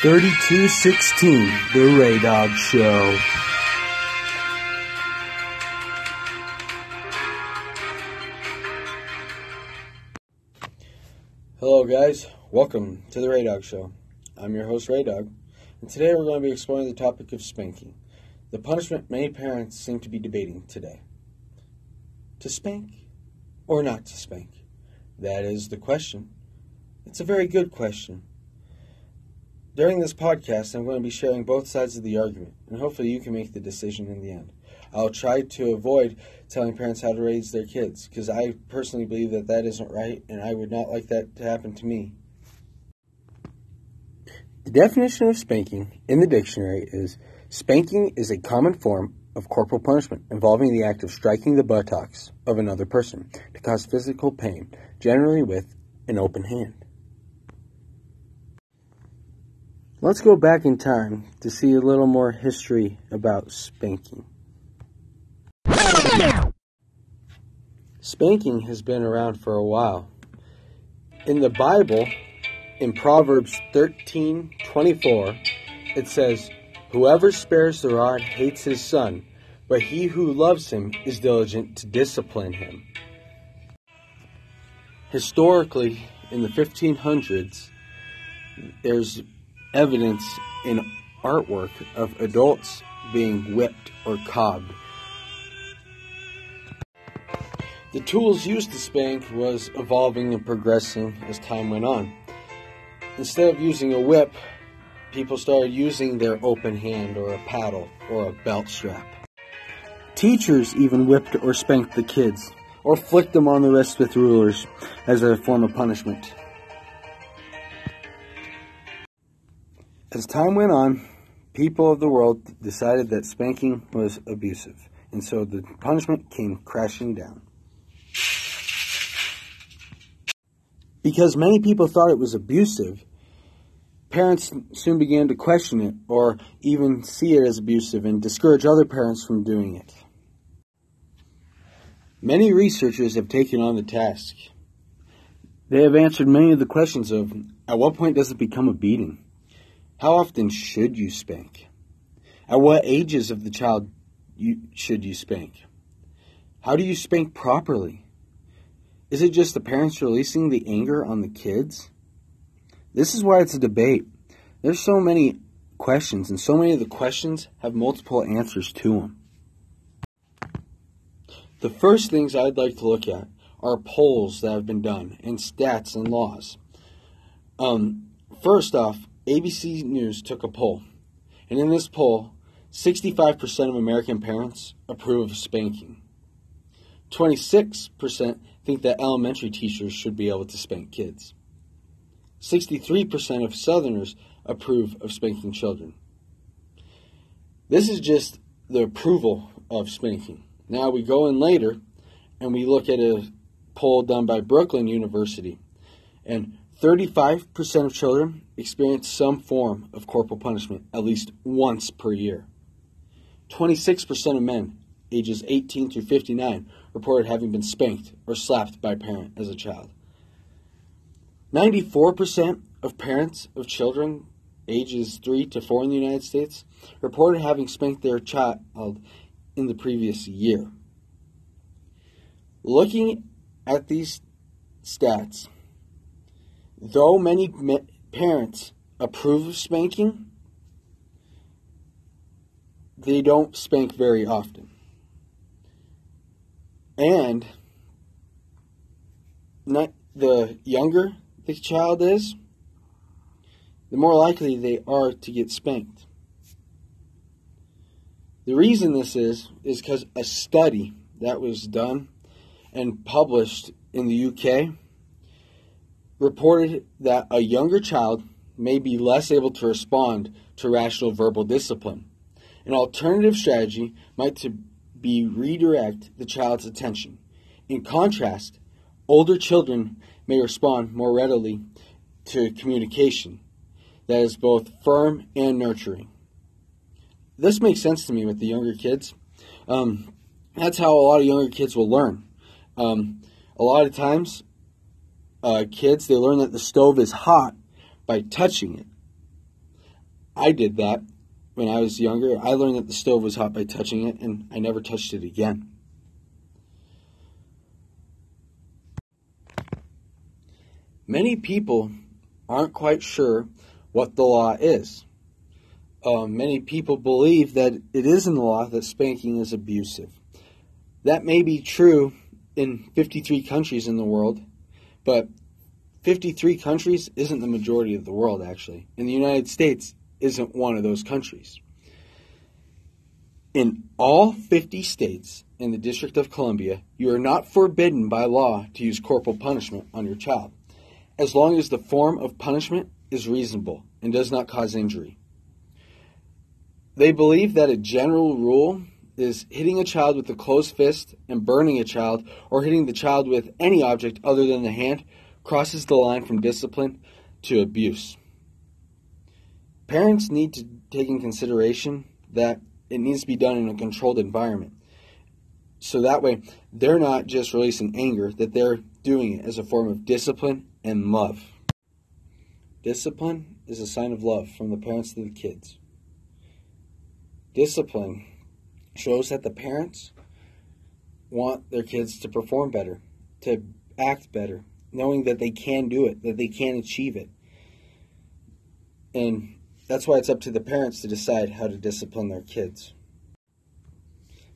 3216, The Ray Dog Show. Hello, guys. Welcome to The Ray Dog Show. I'm your host, Ray Dog, and today we're going to be exploring the topic of spanking, the punishment many parents seem to be debating today. To spank or not to spank? That is the question. It's a very good question. During this podcast, I'm going to be sharing both sides of the argument, and hopefully you can make the decision in the end. I'll try to avoid telling parents how to raise their kids, because I personally believe that that isn't right, and I would not like that to happen to me. The definition of spanking in the dictionary is spanking is a common form of corporal punishment involving the act of striking the buttocks of another person to cause physical pain, generally with an open hand. Let's go back in time to see a little more history about spanking. Spanking has been around for a while. In the Bible, in Proverbs 13:24, it says, "Whoever spares the rod hates his son, but he who loves him is diligent to discipline him." Historically, in the 1500s, there's evidence in artwork of adults being whipped or cobbed. The tools used to spank was evolving and progressing as time went on. Instead of using a whip, people started using their open hand or a paddle or a belt strap. Teachers even whipped or spanked the kids or flicked them on the wrist with rulers as a form of punishment. As time went on, people of the world decided that spanking was abusive, and so the punishment came crashing down. Because many people thought it was abusive, parents soon began to question it or even see it as abusive and discourage other parents from doing it. Many researchers have taken on the task. They have answered many of the questions of at what point does it become a beating? How often should you spank? At what ages of the child you, should you spank? How do you spank properly? Is it just the parents releasing the anger on the kids? This is why it's a debate. There's so many questions, and so many of the questions have multiple answers to them. The first things I'd like to look at are polls that have been done and stats and laws. Um, first off, ABC News took a poll, and in this poll, 65% of American parents approve of spanking. 26% think that elementary teachers should be able to spank kids. 63% of Southerners approve of spanking children. This is just the approval of spanking. Now we go in later and we look at a poll done by Brooklyn University, and 35% of children experience some form of corporal punishment at least once per year. 26% of men ages 18 through 59 reported having been spanked or slapped by a parent as a child. 94% of parents of children ages 3 to 4 in the United States reported having spanked their child in the previous year. Looking at these stats, Though many parents approve of spanking, they don't spank very often. And not, the younger the child is, the more likely they are to get spanked. The reason this is, is because a study that was done and published in the UK reported that a younger child may be less able to respond to rational verbal discipline. An alternative strategy might to be redirect the child's attention. In contrast, older children may respond more readily to communication that is both firm and nurturing. This makes sense to me with the younger kids. Um, that's how a lot of younger kids will learn. Um, a lot of times, uh, kids, they learn that the stove is hot by touching it. I did that when I was younger. I learned that the stove was hot by touching it, and I never touched it again. Many people aren't quite sure what the law is. Uh, many people believe that it is in the law that spanking is abusive. That may be true in 53 countries in the world, but 53 countries isn't the majority of the world, actually. And the United States isn't one of those countries. In all 50 states in the District of Columbia, you are not forbidden by law to use corporal punishment on your child, as long as the form of punishment is reasonable and does not cause injury. They believe that a general rule is hitting a child with a closed fist and burning a child, or hitting the child with any object other than the hand, crosses the line from discipline to abuse. Parents need to take in consideration that it needs to be done in a controlled environment. So that way, they're not just releasing anger, that they're doing it as a form of discipline and love. Discipline is a sign of love from the parents to the kids. Discipline shows that the parents want their kids to perform better, to act better, knowing that they can do it, that they can achieve it. And that's why it's up to the parents to decide how to discipline their kids.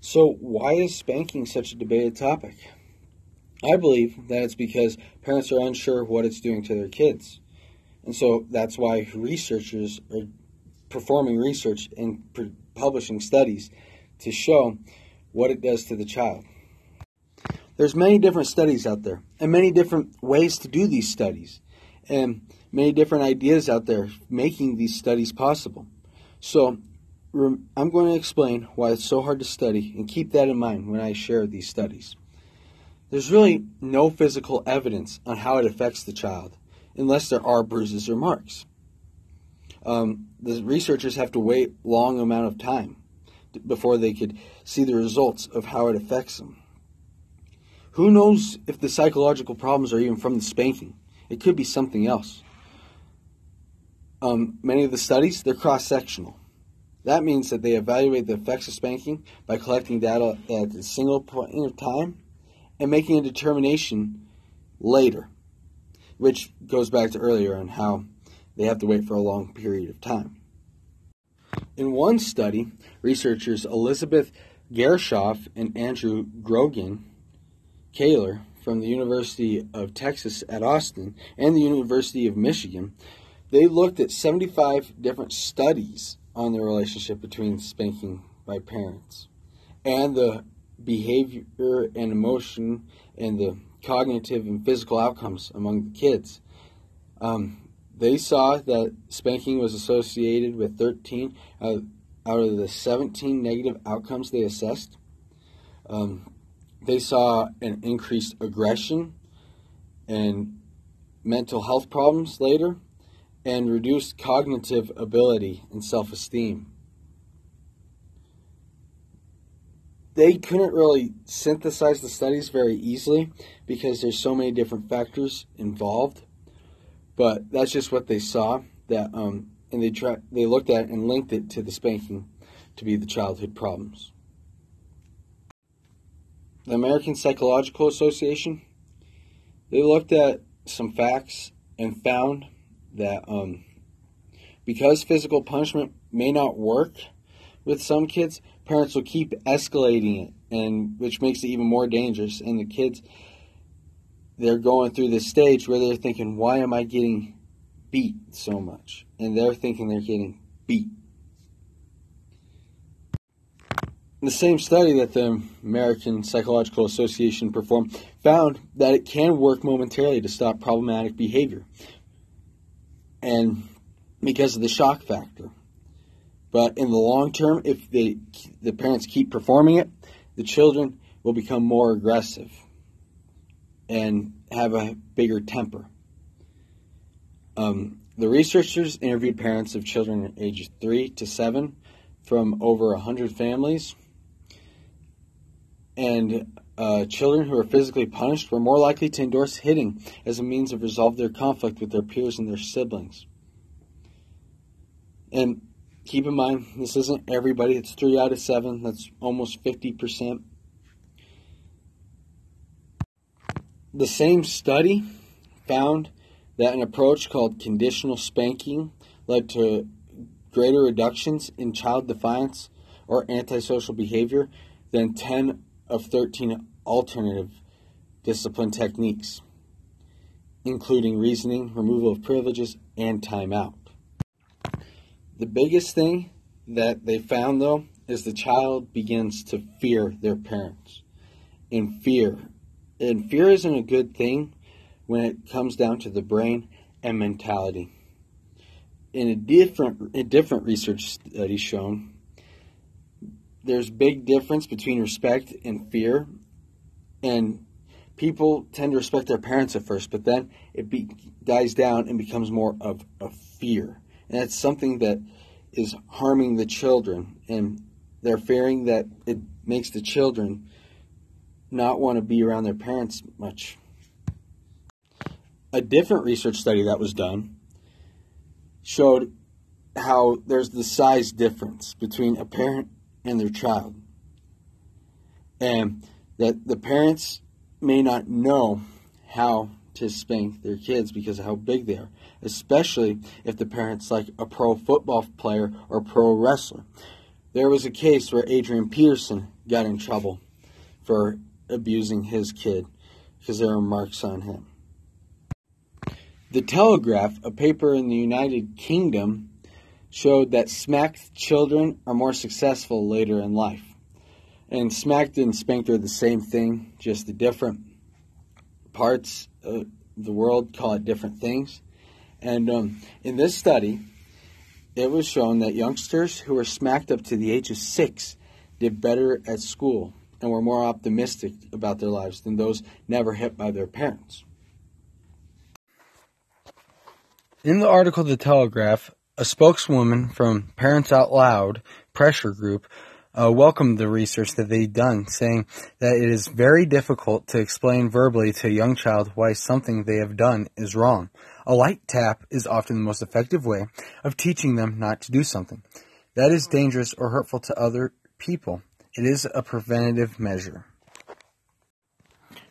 So, why is spanking such a debated topic? I believe that it's because parents are unsure what it's doing to their kids. And so that's why researchers are performing research and publishing studies to show what it does to the child. There's many different studies out there and many different ways to do these studies and many different ideas out there making these studies possible. So I'm going to explain why it's so hard to study and keep that in mind when I share these studies. There's really no physical evidence on how it affects the child unless there are bruises or marks. Um, the researchers have to wait long amount of time before they could see the results of how it affects them. Who knows if the psychological problems are even from the spanking? It could be something else. Um, many of the studies, they're cross-sectional. That means that they evaluate the effects of spanking by collecting data at a single point in time and making a determination later, which goes back to earlier on how they have to wait for a long period of time. In one study, researchers Elizabeth Gershoff and Andrew Grogan Kaylor from the University of Texas at Austin and the University of Michigan, they looked at 75 different studies on the relationship between spanking by parents and the behavior and emotion and the cognitive and physical outcomes among the kids. Um, they saw that spanking was associated with 13 out of the 17 negative outcomes they assessed. Um, they saw an increased aggression and mental health problems later, and reduced cognitive ability and self esteem. They couldn't really synthesize the studies very easily because there's so many different factors involved, but that's just what they saw. That um, and they try, they looked at and linked it to the spanking to be the childhood problems the American Psychological Association, they looked at some facts and found that um, because physical punishment may not work with some kids, parents will keep escalating it, and which makes it even more dangerous. And the kids, they're going through this stage where they're thinking, "Why am I getting beat so much?" And they're thinking they're getting beat The same study that the American Psychological Association performed found that it can work momentarily to stop problematic behavior. And because of the shock factor. But in the long term, if they, the parents keep performing it, the children will become more aggressive and have a bigger temper. Um, the researchers interviewed parents of children ages 3 to 7 from over 100 families and uh, children who are physically punished were more likely to endorse hitting as a means of resolve their conflict with their peers and their siblings. And keep in mind, this isn't everybody. It's three out of seven. That's almost 50%. The same study found that an approach called conditional spanking led to greater reductions in child defiance or antisocial behavior than 10 of 13 alternative discipline techniques, including reasoning, removal of privileges, and timeout. The biggest thing that they found, though, is the child begins to fear their parents. And fear. And fear isn't a good thing when it comes down to the brain and mentality. In a different, a different research study shown, there's big difference between respect and fear. And people tend to respect their parents at first, but then it be, dies down and becomes more of a fear. And that's something that is harming the children. And they're fearing that it makes the children not want to be around their parents much. A different research study that was done showed how there's the size difference between a parent and their child. And that the parents may not know how to spank their kids because of how big they are, especially if the parent's like a pro football player or pro wrestler. There was a case where Adrian Peterson got in trouble for abusing his kid because there were marks on him. The Telegraph, a paper in the United Kingdom, showed that smacked children are more successful later in life. And smacked and spanked are the same thing, just the different parts of the world call it different things. And um, in this study, it was shown that youngsters who were smacked up to the age of six did better at school and were more optimistic about their lives than those never hit by their parents. In the article The Telegraph, a spokeswoman from Parents Out Loud pressure group uh, welcomed the research that they'd done, saying that it is very difficult to explain verbally to a young child why something they have done is wrong. A light tap is often the most effective way of teaching them not to do something that is dangerous or hurtful to other people. It is a preventative measure.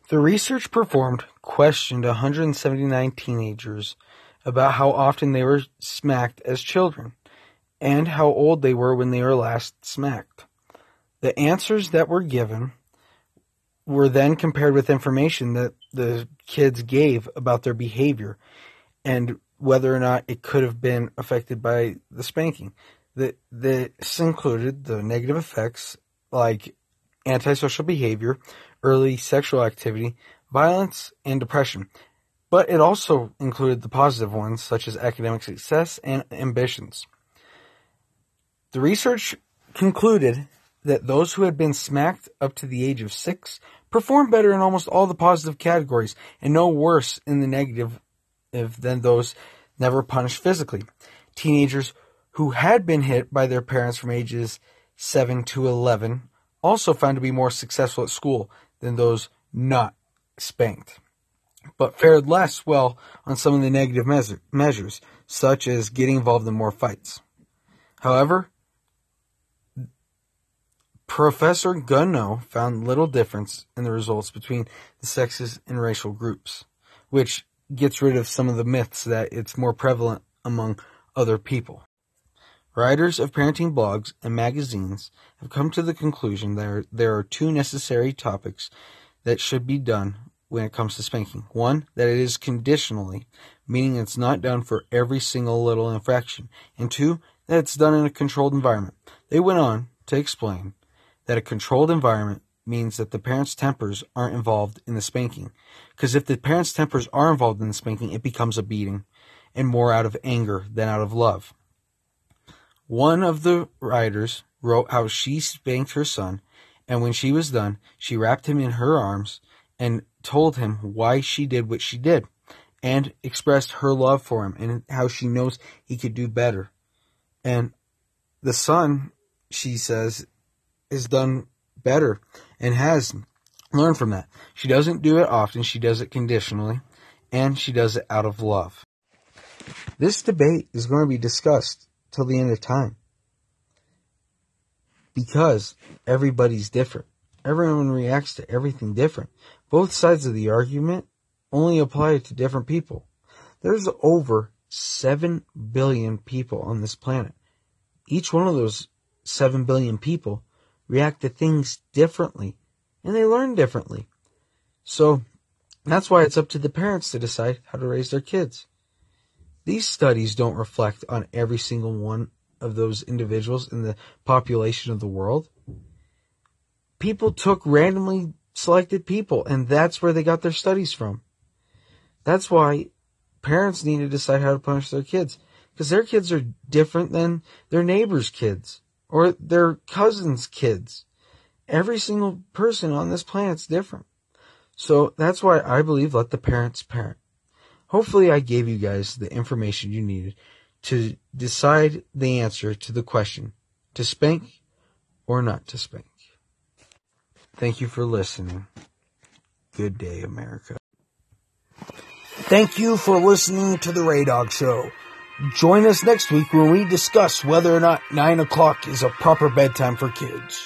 The research performed questioned 179 teenagers about how often they were smacked as children and how old they were when they were last smacked. The answers that were given were then compared with information that the kids gave about their behavior and whether or not it could have been affected by the spanking. This included the negative effects like antisocial behavior, early sexual activity, violence, and depression. But it also included the positive ones, such as academic success and ambitions. The research concluded that those who had been smacked up to the age of six performed better in almost all the positive categories and no worse in the negative than those never punished physically. Teenagers who had been hit by their parents from ages 7 to 11 also found to be more successful at school than those not spanked, but fared less well on some of the negative measures, such as getting involved in more fights. However, Professor Gunnoe found little difference in the results between the sexes and racial groups, which gets rid of some of the myths that it's more prevalent among other people. Writers of parenting blogs and magazines have come to the conclusion that there are two necessary topics that should be done when it comes to spanking. One, that it is conditionally, meaning it's not done for every single little infraction. And two, that it's done in a controlled environment. They went on to explain that a controlled environment means that the parents' tempers aren't involved in the spanking. Because if the parents' tempers are involved in the spanking, it becomes a beating and more out of anger than out of love. One of the writers wrote how she spanked her son, and when she was done, she wrapped him in her arms and told him why she did what she did, and expressed her love for him and how she knows he could do better. And the son, she says, has done better and has learned from that. She doesn't do it often, she does it conditionally, and she does it out of love. This debate is going to be discussed till the end of time. because everybody's different. Everyone reacts to everything different. Both sides of the argument only apply to different people. There's over 7 billion people on this planet. Each one of those 7 billion people react to things differently and they learn differently. So that's why it's up to the parents to decide how to raise their kids. These studies don't reflect on every single one of those individuals in the population of the world. People took randomly selected people, and that's where they got their studies from. That's why parents need to decide how to punish their kids because their kids are different than their neighbor's kids or their cousin's kids. Every single person on this planet's different. So that's why I believe let the parents parent. Hopefully I gave you guys the information you needed to decide the answer to the question to spank or not to spank. Thank you for listening. Good day, America. Thank you for listening to the Ray Dog Show. Join us next week when we discuss whether or not 9 o'clock is a proper bedtime for kids.